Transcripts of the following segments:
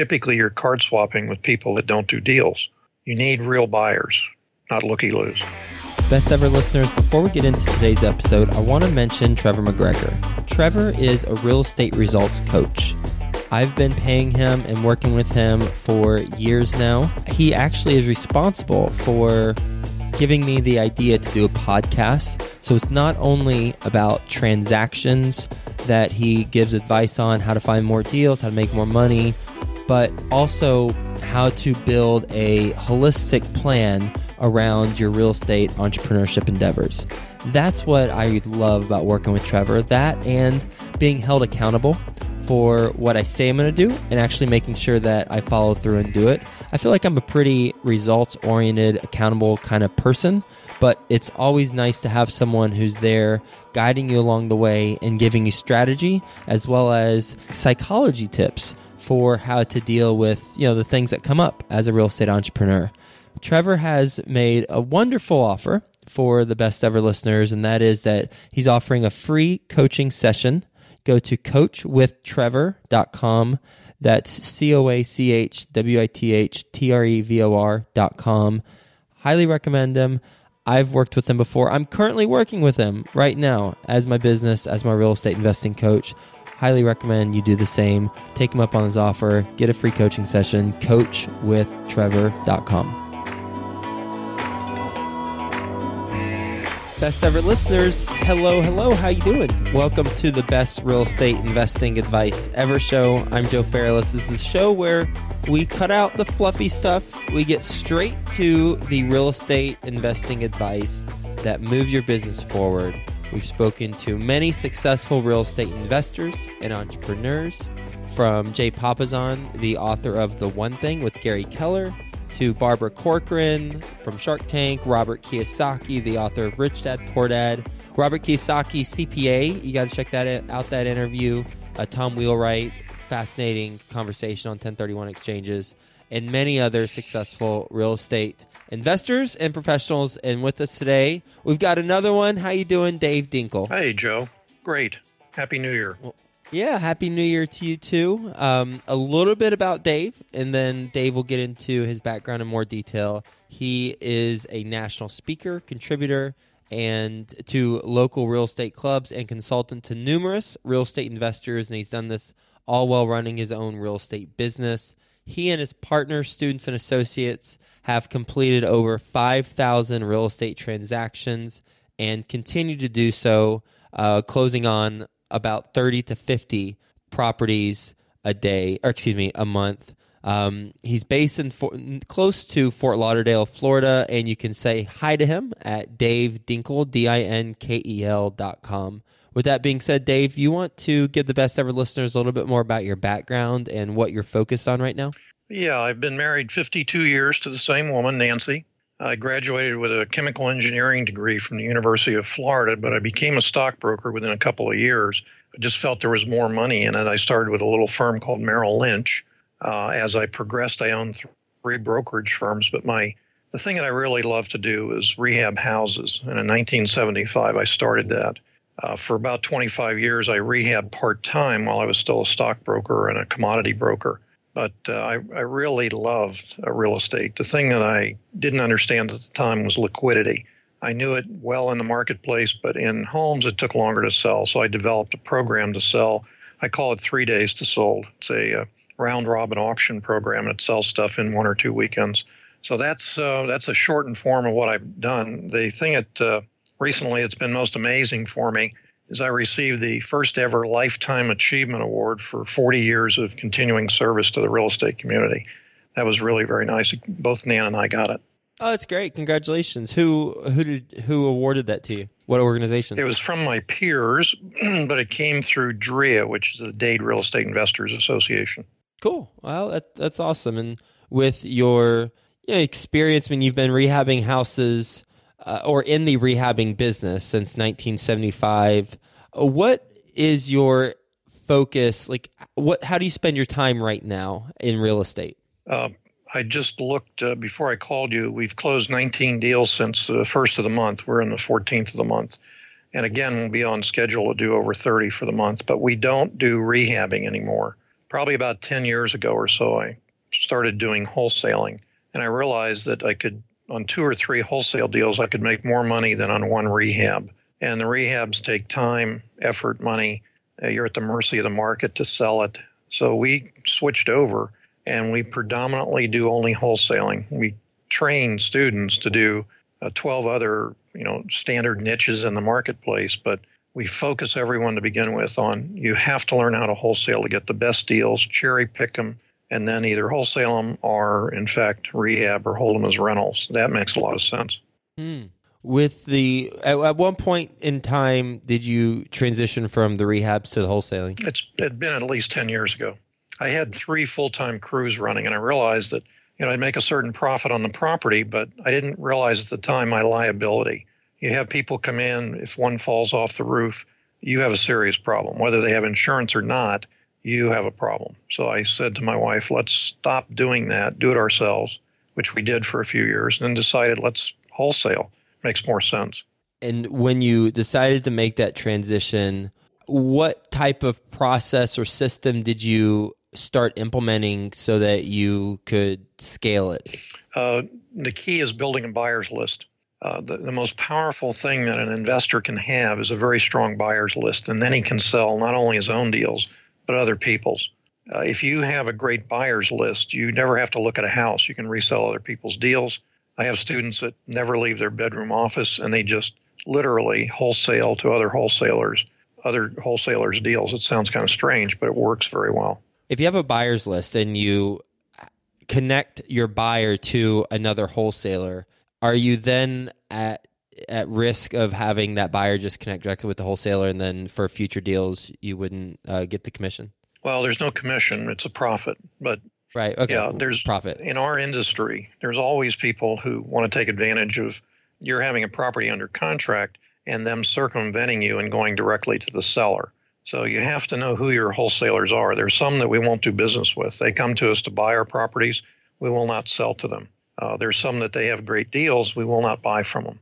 typically you're card swapping with people that don't do deals. You need real buyers, not looky loos. Best ever listeners, before we get into today's episode, I want to mention Trevor McGregor. Trevor is a real estate results coach. I've been paying him and working with him for years now. He actually is responsible for giving me the idea to do a podcast. So it's not only about transactions that he gives advice on how to find more deals, how to make more money, but also how to build a holistic plan around your real estate entrepreneurship endeavors. That's what I love about working with Trevor, that and being held accountable for what I say I'm going to do and actually making sure that I follow through and do it. I feel like I'm a pretty results oriented, accountable kind of person, but it's always nice to have someone who's there guiding you along the way and giving you strategy as well as psychology tips for how to deal with, you know, the things that come up as a real estate entrepreneur. Trevor has made a wonderful offer for the best ever listeners, and that is that he's offering a free coaching session go to coachwithtrevor.com. That's C O A C H W I T H T R E V O R.com. Highly recommend him. I've worked with him before. I'm currently working with him right now as my business, as my real estate investing coach. Highly recommend you do the same. Take him up on his offer. Get a free coaching session. Coachwithtrevor.com. Best ever listeners, hello, hello, how you doing? Welcome to the best real estate investing advice ever show. I'm Joe Fairless. This is the show where we cut out the fluffy stuff. We get straight to the real estate investing advice that moves your business forward. We've spoken to many successful real estate investors and entrepreneurs, from Jay Papasan, the author of The One Thing with Gary Keller, to Barbara Corcoran from Shark Tank, Robert Kiyosaki, the author of Rich Dad Poor Dad, Robert Kiyosaki, CPA. You got to check that out. That interview. Uh, Tom Wheelwright, fascinating conversation on 1031 exchanges, and many other successful real estate investors and professionals. And with us today, we've got another one. How you doing, Dave Dinkel? Hey, Joe. Great. Happy New Year. Well, yeah, happy New Year to you too. Um, a little bit about Dave, and then Dave will get into his background in more detail. He is a national speaker, contributor, and to local real estate clubs and consultant to numerous real estate investors, and he's done this all while running his own real estate business. He and his partners, students, and associates have completed over 5,000 real estate transactions and continue to do so, uh, closing on about 30 to 50 properties a day, or excuse me, a month. Um, he's based in for, close to Fort Lauderdale, Florida, and you can say hi to him at Dave Dinkel, D I N K E L dot com. With that being said, Dave, you want to give the best ever listeners a little bit more about your background and what you're focused on right now? Yeah, I've been married 52 years to the same woman, Nancy. I graduated with a chemical engineering degree from the University of Florida, but I became a stockbroker within a couple of years. I just felt there was more money in it. I started with a little firm called Merrill Lynch. Uh, as I progressed, I owned three brokerage firms, but my the thing that I really love to do is rehab houses. And in 1975, I started that. Uh, for about 25 years, I rehabbed part time while I was still a stockbroker and a commodity broker but uh, I, I really loved uh, real estate. The thing that I didn't understand at the time was liquidity. I knew it well in the marketplace, but in homes it took longer to sell. So I developed a program to sell. I call it three days to sold. It's a, uh, round robin auction program that sells stuff in one or two weekends. So that's uh, that's a shortened form of what I've done. The thing that uh, recently it's been most amazing for me is I received the first ever Lifetime Achievement Award for 40 years of continuing service to the real estate community. That was really very nice. Both Nan and I got it. Oh, that's great! Congratulations. Who who did who awarded that to you? What organization? It was from my peers, but it came through DREA, which is the Dade Real Estate Investors Association. Cool. Well, that, that's awesome. And with your you know, experience, when you've been rehabbing houses uh, or in the rehabbing business since 1975. Uh, what is your focus? Like, what? How do you spend your time right now in real estate? Uh, I just looked uh, before I called you. We've closed 19 deals since the first of the month. We're in the 14th of the month. And again, we'll be on schedule to do over 30 for the month, but we don't do rehabbing anymore. probably about 10 years ago or so, I started doing wholesaling. And I realized that I could, on two or three wholesale deals, I could make more money than on one rehab. And the rehabs take time, effort, money. Uh, you're at the mercy of the market to sell it. So we switched over and we predominantly do only wholesaling. We train students to do uh, 12 other, you know, standard niches in the marketplace, but we focus everyone to begin with on you have to learn how to wholesale to get the best deals, cherry pick them, and then either wholesale them or, in fact, rehab or hold them as rentals. That makes a lot of sense. Hmm. With the at, at one point in time, did you transition from the rehabs to the wholesaling? It's it been at least ten years ago. I had three full time crews running, and I realized that you know I'd make a certain profit on the property, but I didn't realize at the time my liability. You have people come in if one falls off the roof, you have a serious problem, whether they have insurance or not you have a problem. So I said to my wife, let's stop doing that, do it ourselves, which we did for a few years, and then decided let's wholesale. Makes more sense. And when you decided to make that transition, what type of process or system did you start implementing so that you could scale it? Uh, the key is building a buyer's list. Uh, the, the, most powerful thing that an investor can have is a very strong buyer's list, and then he can sell not only his own deals, but other people's. Uh, if you have a great buyer's list, you never have to look at a house. You can resell other people's deals. I have students that never leave their bedroom office and they just literally wholesale to other wholesalers, other wholesalers' deals. It sounds kind of strange, but it works very well. If you have a buyer's list and you connect your buyer to another wholesaler, are you then at at risk of having that buyer just connect directly with the wholesaler, and then for future deals, you wouldn't uh, get the commission? Well, there's no commission; it's a profit. But right, okay, yeah, there's profit in our industry. There's always people who want to take advantage of you're having a property under contract and them circumventing you and going directly to the seller. So you have to know who your wholesalers are. There's some that we won't do business with. They come to us to buy our properties. We will not sell to them. Uh, there's some that they have great deals. We will not buy from them.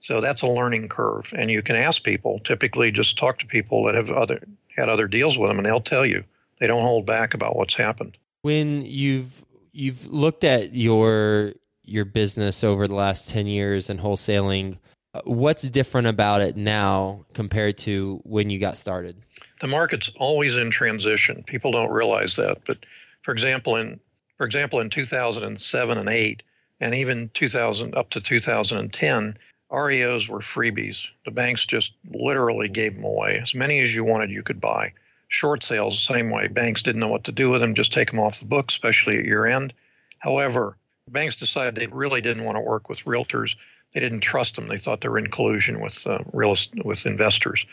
So that's a learning curve. And you can ask people, typically just talk to people that have other had other deals with them and they'll tell you. They don't hold back about what's happened. When you've you've looked at your your business over the last 10 years and wholesaling, uh, what's different about it now compared to when you got started? The market's always in transition. People don't realize that, but for example in for example in 2007 and 8 and even 2000 up to 2010 REOs were freebies. The banks just literally gave them away. As many as you wanted, you could buy. Short sales, same way. Banks didn't know what to do with them, just take them off the books, especially at year end. However, banks decided they really didn't want to work with realtors. They didn't trust them. They thought they were in collusion with uh, real with investors.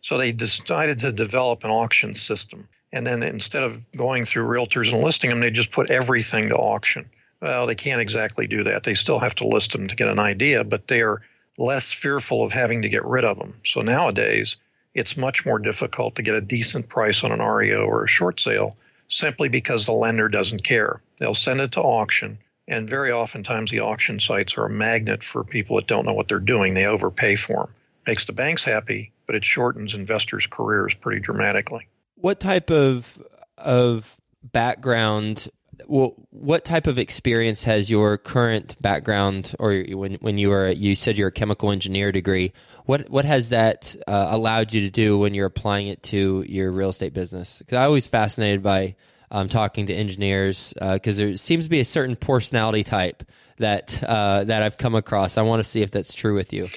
So they decided to develop an auction system. And then instead of going through realtors and listing them, they just put everything to auction. Well, they can't exactly do that. They still have to list them to get an idea, but they are less fearful of having to get rid of them. So nowadays, it's much more difficult to get a decent price on an REO or a short sale simply because the lender doesn't care. They'll send it to auction, and very oftentimes the auction sites are a magnet for people that don't know what they're doing. They overpay for them. Makes the banks happy, but it shortens investors' careers pretty dramatically. What type of of background well, what type of experience has your current background, or when when you were you said you're a chemical engineer degree? What what has that uh, allowed you to do when you're applying it to your real estate business? Because I always fascinated by um, talking to engineers because uh, there seems to be a certain personality type that uh, that I've come across. I want to see if that's true with you.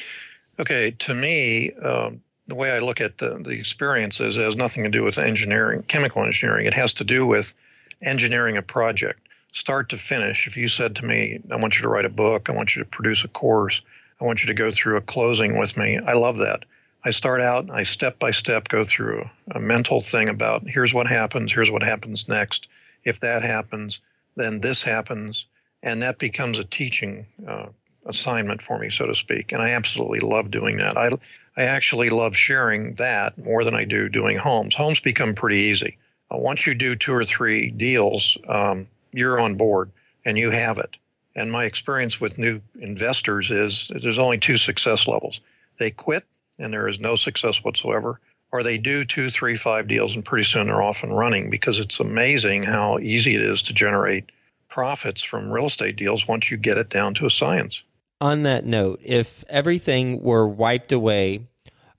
Okay, to me, um, the way I look at the the experiences has nothing to do with engineering, chemical engineering. It has to do with engineering a project, start to finish. If you said to me, I want you to write a book, I want you to produce a course, I want you to go through a closing with me, I love that. I start out, I step by step go through a mental thing about here's what happens, here's what happens next. If that happens, then this happens. And that becomes a teaching uh, assignment for me, so to speak. And I absolutely love doing that. I, I actually love sharing that more than I do doing homes. Homes become pretty easy. Uh, once you do two or three deals, um, you're on board and you have it. And my experience with new investors is there's only two success levels. They quit and there is no success whatsoever, or they do two, three, five deals, and pretty soon they're off and running because it's amazing how easy it is to generate profits from real estate deals once you get it down to a science. On that note, if everything were wiped away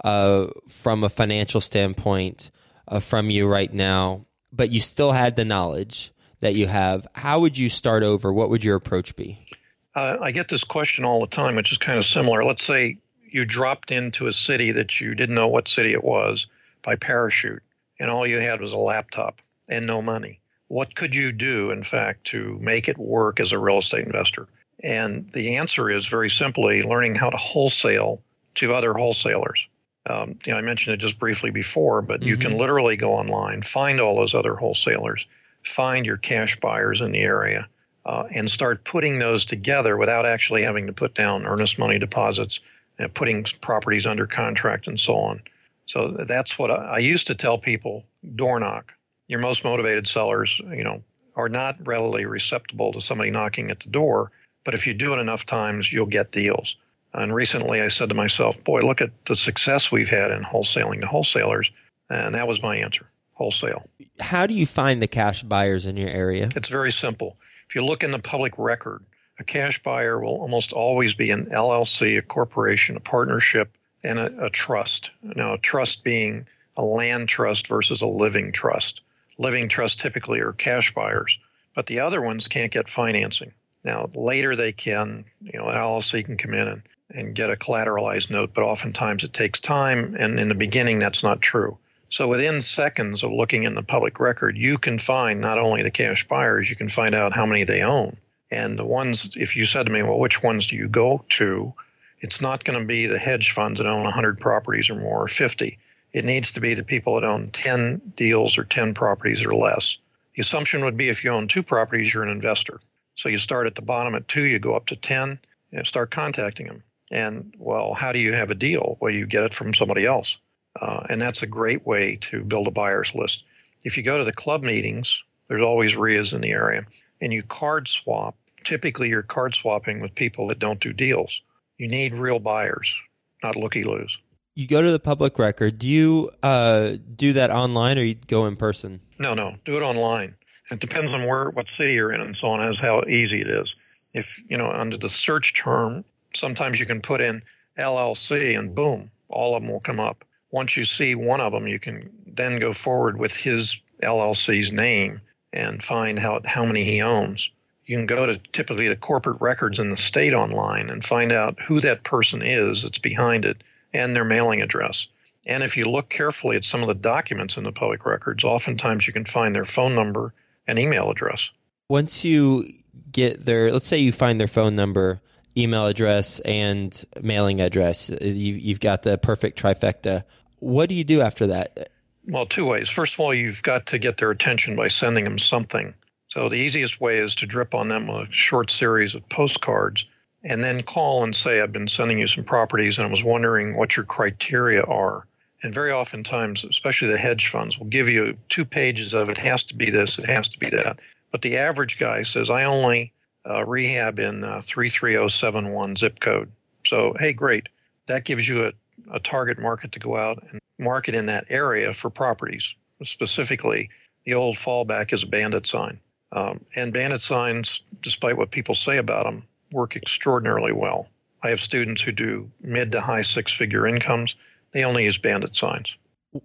uh, from a financial standpoint uh, from you right now, but you still had the knowledge that you have, how would you start over? What would your approach be? Uh, I get this question all the time, which is kind of similar. Let's say you dropped into a city that you didn't know what city it was by parachute, and all you had was a laptop and no money. What could you do, in fact, to make it work as a real estate investor? And the answer is very simply learning how to wholesale to other wholesalers. Um, you know, I mentioned it just briefly before, but mm-hmm. you can mm-hmm. literally go online, find all those other wholesalers, find your cash buyers in the area, uh, and start putting those together without actually having to put down earnest money deposits, and putting properties under contract, and so on. So that's what I, I used to tell people: door knock. Your most motivated sellers, you know, are not readily receptible to somebody knocking at the door, but if you do it enough times, you'll get deals. And recently I said to myself, boy, look at the success we've had in wholesaling to wholesalers. And that was my answer wholesale. How do you find the cash buyers in your area? It's very simple. If you look in the public record, a cash buyer will almost always be an LLC, a corporation, a partnership, and a, a trust. Now, a trust being a land trust versus a living trust. Living trust typically are cash buyers, but the other ones can't get financing. Now, later they can, you know, an LLC can come in and and get a collateralized note, but oftentimes it takes time. And in the beginning, that's not true. So within seconds of looking in the public record, you can find not only the cash buyers, you can find out how many they own. And the ones, if you said to me, well, which ones do you go to? It's not going to be the hedge funds that own 100 properties or more or 50. It needs to be the people that own 10 deals or 10 properties or less. The assumption would be if you own two properties, you're an investor. So you start at the bottom at two, you go up to 10, and start contacting them. And well, how do you have a deal? Well, you get it from somebody else. Uh, and that's a great way to build a buyer's list. If you go to the club meetings, there's always RIAs in the area, and you card swap. Typically, you're card swapping with people that don't do deals. You need real buyers, not looky loos. You go to the public record. Do you uh, do that online or you go in person? No, no, do it online. It depends on where, what city you're in, and so on, as how easy it is. If you know under the search term, sometimes you can put in LLC and boom, all of them will come up. Once you see one of them, you can then go forward with his LLC's name and find how, how many he owns. You can go to typically the corporate records in the state online and find out who that person is that's behind it and their mailing address. And if you look carefully at some of the documents in the public records, oftentimes you can find their phone number and email address. Once you get their, let's say you find their phone number, email address and mailing address. You, have got the perfect trifecta. What do you do after that? Well, two ways. First of all, you've got to get their attention by sending them something. So the easiest way is to drip on them a short series of postcards and then call and say, I've been sending you some properties and I was wondering what your criteria are. And very oftentimes, especially the hedge funds, will give you two pages of it has to be this, it has to be that. But the average guy says, I only uh, rehab in uh, 33071 zip code. So, hey, great. That gives you a, a target market to go out and market in that area for properties. Specifically, the old fallback is a bandit sign. Um, and bandit signs, despite what people say about them, work extraordinarily well. I have students who do mid to high six figure incomes. They only use bandit signs.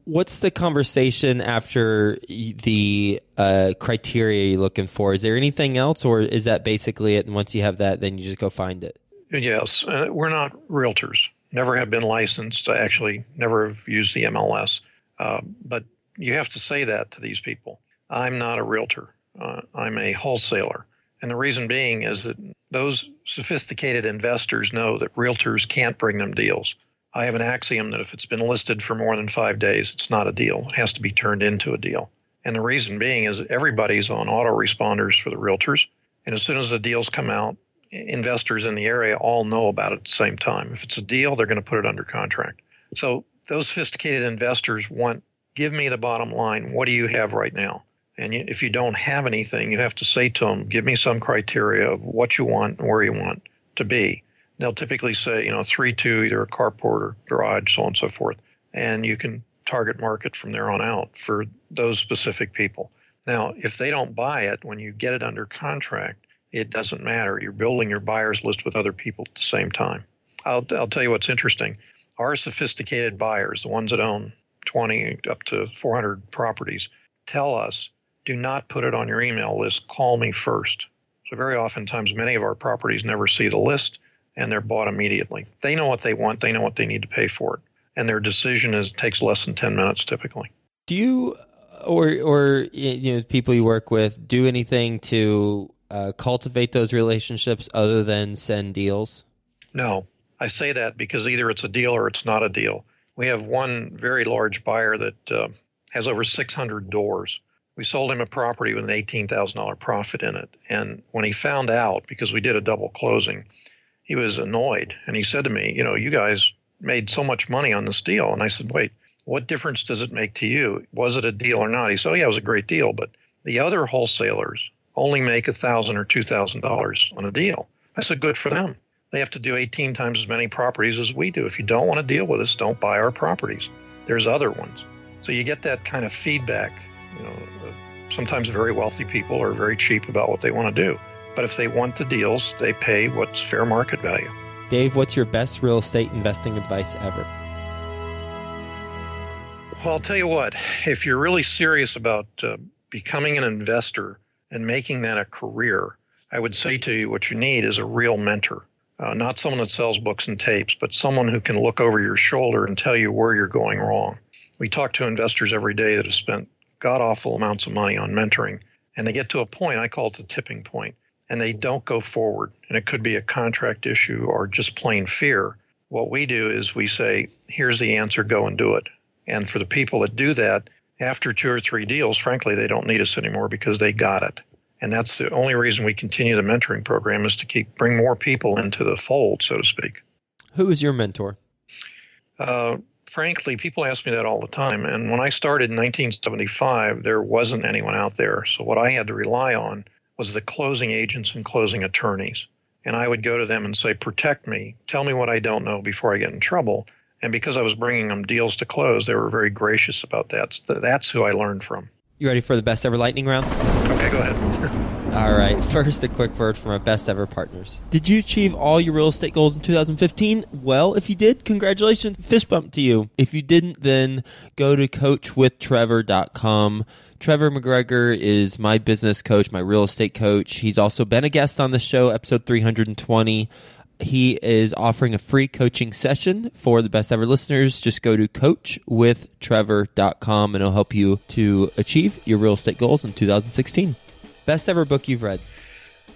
What's the conversation after the uh, criteria you're looking for? Is there anything else, or is that basically it? And once you have that, then you just go find it. Yes, uh, we're not realtors. Never have been licensed. Actually never have used the MLS. Uh, but you have to say that to these people. I'm not a realtor. Uh, I'm a wholesaler. And the reason being is that those sophisticated investors know that realtors can't bring them deals. I have an axiom that if it's been listed for more than five days, it's not a deal. It has to be turned into a deal. And the reason being is everybody's on autoresponders for the realtors. And as soon as the deals come out, investors in the area all know about it at the same time. If it's a deal, they're going to put it under contract. So those sophisticated investors want, give me the bottom line. What do you have right now? And if you don't have anything, you have to say to them, give me some criteria of what you want and where you want to be they'll typically say, you know, three two, either a carport or garage, so on and so forth. And you can target market from there on out for those specific people. Now, if they don't buy it when you get it under contract, it doesn't matter. You're building your buyers list with other people at the same time. I'll, I'll tell you what's interesting. Our sophisticated buyers, the ones that own 20 up to 400 properties, tell us do not put it on your email list. Call me first. So, very oftentimes, many of our properties never see the list and they're bought immediately. They know what they want, they know what they need to pay for it. And their decision is takes less than 10 minutes typically. Do you or or you know people you work with do anything to uh, cultivate those relationships other than send deals? No, I say that because either it's a deal or it's not a deal. We have one very large buyer that uh, has over 600 doors. We sold him a property with an $18,000 profit in it. And when he found out, because we did a double closing, he was annoyed. And he said to me, You know, you guys made so much money on this deal. And I said, Wait, what difference does it make to you? Was it a deal or not? He said, Oh, yeah, it was a great deal. But the other wholesalers only make a thousand or two thousand dollars on a deal. I said, good for them. They have to do 18 times as many properties as we do. If you don't want to deal with us, don't buy our properties. There's other ones. So you get that kind of feedback. You know, uh, sometimes very wealthy people are very cheap about what they want to do. But if they want the deals, they pay what's fair market value. Dave, what's your best real estate investing advice ever? Well, I'll tell you what, if you're really serious about uh, becoming an investor and making that a career, I would say to you what you need is a real mentor. Uh, not someone that sells books and tapes, but someone who can look over your shoulder and tell you where you're going wrong. We talk to investors every day that have spent god awful amounts of money on mentoring, and they get to a point, I call it the tipping point, and they don't go forward. And it could be a contract issue or just plain fear. What we do is we say, here's the answer, go and do it. And for the people that do that, after two or three deals, frankly, they don't need us anymore because they got it. And that's the only reason we continue the mentoring program is to keep bring more people into the fold, so to speak. Who is your mentor? Uh, frankly, people ask me that all the time. And when I started in 1975, there wasn't anyone out there. So what I had to rely on was the closing agents and closing attorneys. And I would go to them and say, protect me, tell me what I don't know before I get in trouble. And because I was bringing them deals to close, they were very gracious about that. So that's who I learned from. You ready for the best ever lightning round? Okay, go ahead. all right. First, a quick word from our best ever partners. Did you achieve all your real estate goals in 2015? Well, if you did, congratulations. Fist bump to you. If you didn't, then go to coachwithtrevor.com. Trevor McGregor is my business coach, my real estate coach. He's also been a guest on the show, episode 320 he is offering a free coaching session for the best ever listeners. Just go to coachwithtrevor.com and it'll help you to achieve your real estate goals in 2016. Best ever book you've read?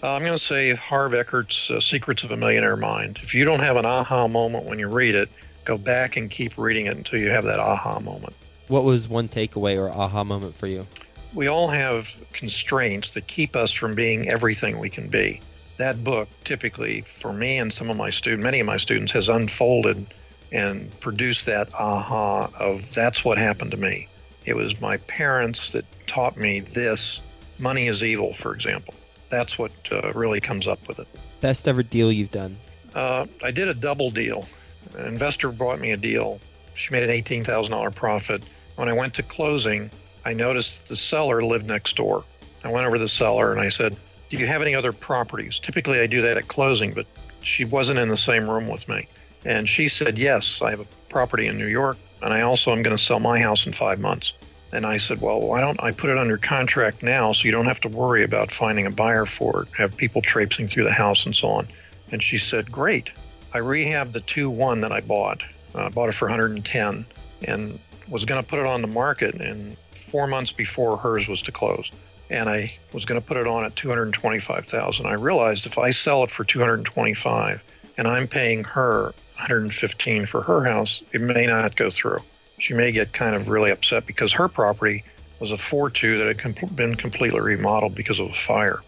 Uh, I'm going to say Harv Eker's uh, Secrets of a Millionaire Mind. If you don't have an aha moment when you read it, go back and keep reading it until you have that aha moment. What was one takeaway or aha moment for you? We all have constraints that keep us from being everything we can be. That book typically for me and some of my students many of my students has unfolded and produced that aha of that's what happened to me. It was my parents that taught me this. Money is evil for example. That's what uh, really comes up with it. Best ever deal you've done? Uh, i did a double deal. An investor brought me a deal. She made an $18000 profit when i went to closing i noticed the seller lived next door i went over to the seller and i said do you have any other properties? Typically, I do that at closing, but she wasn't in the same room with me. And she said, Yes, I have a property in New York, and I also am going to sell my house in five months. And I said, Well, why don't I put it under contract now so you don't have to worry about finding a buyer for it, have people traipsing through the house and so on? And she said, Great. I rehabbed the 2 1 that I bought. I uh, bought it for 110 and was going to put it on the market in four months before hers was to close and I was going to put it on at 225,000. I realized if I sell it for 225 and I'm paying her 115 for her house, it may not go through. She may get kind of really upset because her property was a 4-2 that had been completely remodeled because of a fire.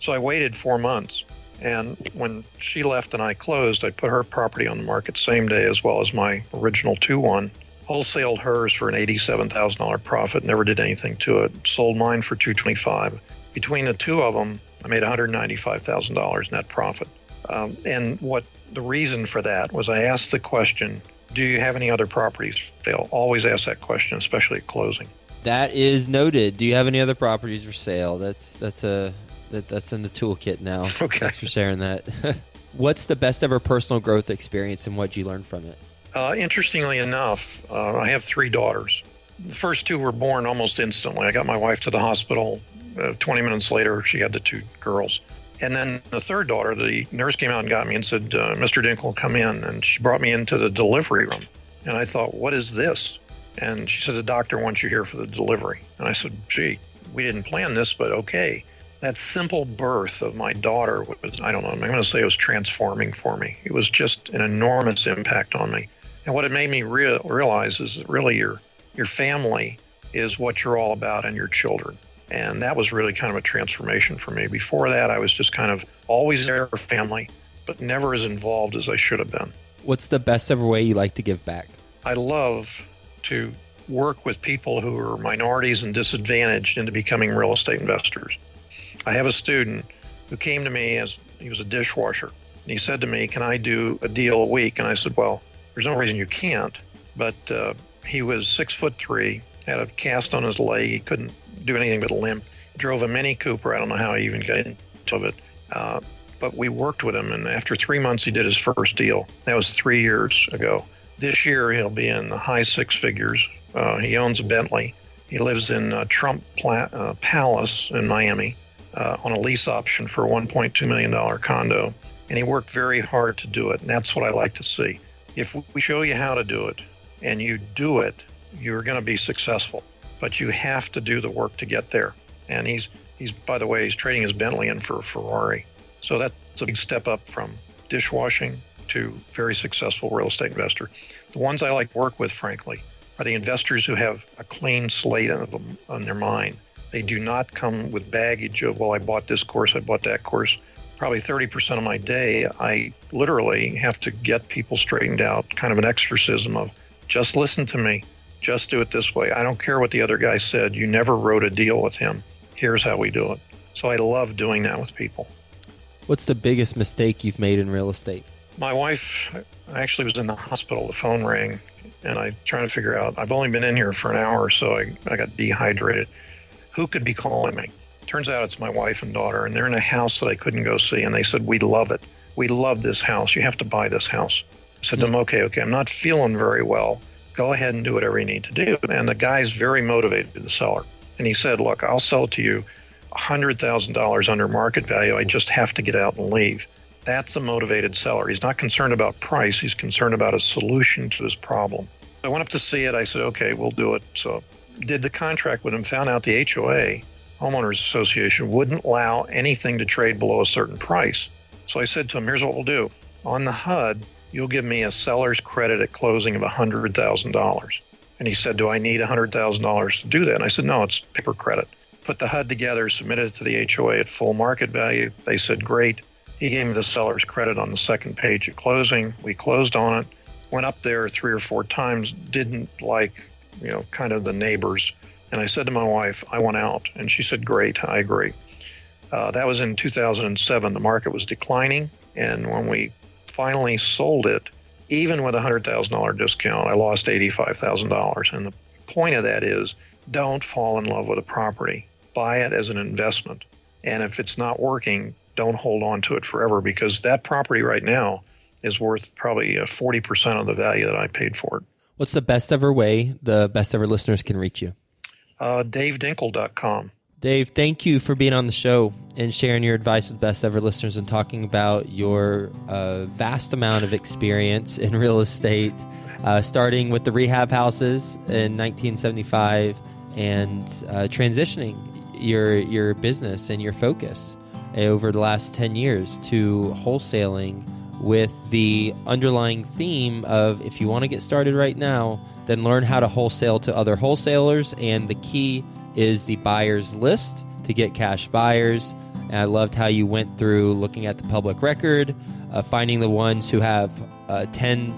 So I waited 4 months and when she left and I closed, I put her property on the market same day as well as my original 2-1 wholesaled hers for an $87,000 profit, never did anything to it. Sold mine for 225. Between the two of them, I made $195,000 net profit. Um, and what the reason for that was I asked the question, do you have any other properties? They'll always ask that question, especially at closing. That is noted. Do you have any other properties for sale? That's that's a that, that's in the toolkit now. Okay. Thanks for sharing that. What's the best ever personal growth experience and what did you learn from it? Uh, interestingly enough, uh, I have three daughters. The first two were born almost instantly. I got my wife to the hospital. Uh, 20 minutes later, she had the two girls. And then the third daughter, the nurse came out and got me and said, uh, Mr. Dinkel, come in. And she brought me into the delivery room. And I thought, what is this? And she said, the doctor wants you here for the delivery. And I said, gee, we didn't plan this, but okay. That simple birth of my daughter was, I don't know, I'm going to say it was transforming for me. It was just an enormous impact on me. And what it made me real, realize is that really your, your family is what you're all about and your children. And that was really kind of a transformation for me. Before that, I was just kind of always there for family, but never as involved as I should have been. What's the best ever way you like to give back? I love to work with people who are minorities and disadvantaged into becoming real estate investors. I have a student who came to me as he was a dishwasher. And he said to me, Can I do a deal a week? And I said, Well, there's no reason you can't. But uh, he was six foot three, had a cast on his leg. He couldn't do anything but limp. Drove a Mini Cooper. I don't know how he even got into it. Uh, but we worked with him, and after three months, he did his first deal. That was three years ago. This year, he'll be in the high six figures. Uh, he owns a Bentley. He lives in uh, Trump Pla- uh, Palace in Miami uh, on a lease option for a $1.2 million condo. And he worked very hard to do it, and that's what I like to see. If we show you how to do it and you do it, you're going to be successful. But you have to do the work to get there. And he's, he's by the way, he's trading his Bentley in for a Ferrari. So that's a big step up from dishwashing to very successful real estate investor. The ones I like to work with, frankly, are the investors who have a clean slate of them on their mind. They do not come with baggage of, well, I bought this course, I bought that course. Probably 30% of my day, I literally have to get people straightened out, kind of an exorcism of just listen to me, just do it this way. I don't care what the other guy said. You never wrote a deal with him. Here's how we do it. So I love doing that with people. What's the biggest mistake you've made in real estate? My wife I actually was in the hospital. The phone rang, and I trying to figure out. I've only been in here for an hour, so I, I got dehydrated. Who could be calling me? Turns out it's my wife and daughter, and they're in a house that I couldn't go see. And they said, We love it. We love this house. You have to buy this house. I said to them, hmm. Okay, okay, I'm not feeling very well. Go ahead and do whatever you need to do. And the guy's very motivated, to the seller. And he said, Look, I'll sell it to you $100,000 under market value. I just have to get out and leave. That's a motivated seller. He's not concerned about price, he's concerned about a solution to his problem. I went up to see it. I said, okay, we'll do it. So did the contract with him, found out the HOA, Homeowners Association, wouldn't allow anything to trade below a certain price. So I said to him, here's what we'll do. On the HUD, you'll give me a seller's credit at closing of $100,000. And he said, do I need $100,000 to do that? And I said, no, it's paper credit. Put the HUD together, submitted it to the HOA at full market value. They said, great. He gave me the seller's credit on the second page at closing. We closed on it, went up there three or four times, didn't like, you know, kind of the neighbors. And I said to my wife, I want out. And she said, Great, I agree. Uh, that was in 2007. The market was declining. And when we finally sold it, even with a $100,000 discount, I lost $85,000. And the point of that is don't fall in love with a property, buy it as an investment. And if it's not working, don't hold on to it forever because that property right now is worth probably 40% uh, of the value that I paid for it. What's the best ever way the best ever listeners can reach you? Uh. Dave, thank you for being on the show and sharing your advice with best ever listeners and talking about your uh, vast amount of experience in real estate, uh, starting with the rehab houses in 1975 and uh, transitioning your your business and your focus over the last 10 years to wholesaling with the underlying theme of if you want to get started right now, then learn how to wholesale to other wholesalers. And the key is the buyer's list to get cash buyers. And I loved how you went through looking at the public record, uh, finding the ones who have uh, 10,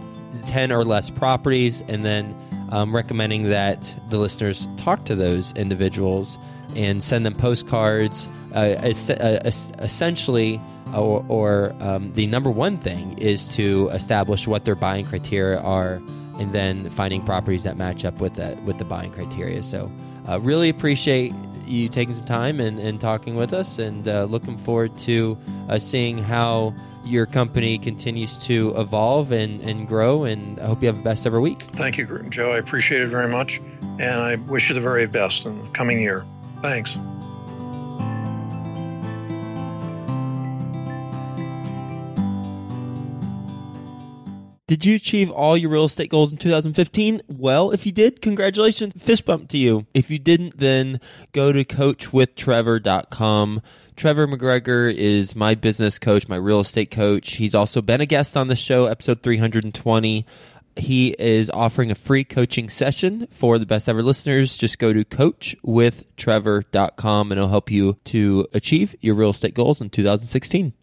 10 or less properties, and then um, recommending that the listeners talk to those individuals and send them postcards uh, uh essentially, or, or um, the number one thing is to establish what their buying criteria are and then finding properties that match up with that with the buying criteria. So, uh, really appreciate you taking some time and, and talking with us, and uh, looking forward to uh, seeing how your company continues to evolve and, and grow. And I hope you have the best ever week. Thank you, Joe. I appreciate it very much, and I wish you the very best in the coming year. Thanks. Did you achieve all your real estate goals in 2015? Well, if you did, congratulations. Fist bump to you. If you didn't, then go to coachwithtrevor.com. Trevor McGregor is my business coach, my real estate coach. He's also been a guest on the show, episode 320. He is offering a free coaching session for the best ever listeners. Just go to coachwithtrevor.com and it'll help you to achieve your real estate goals in 2016.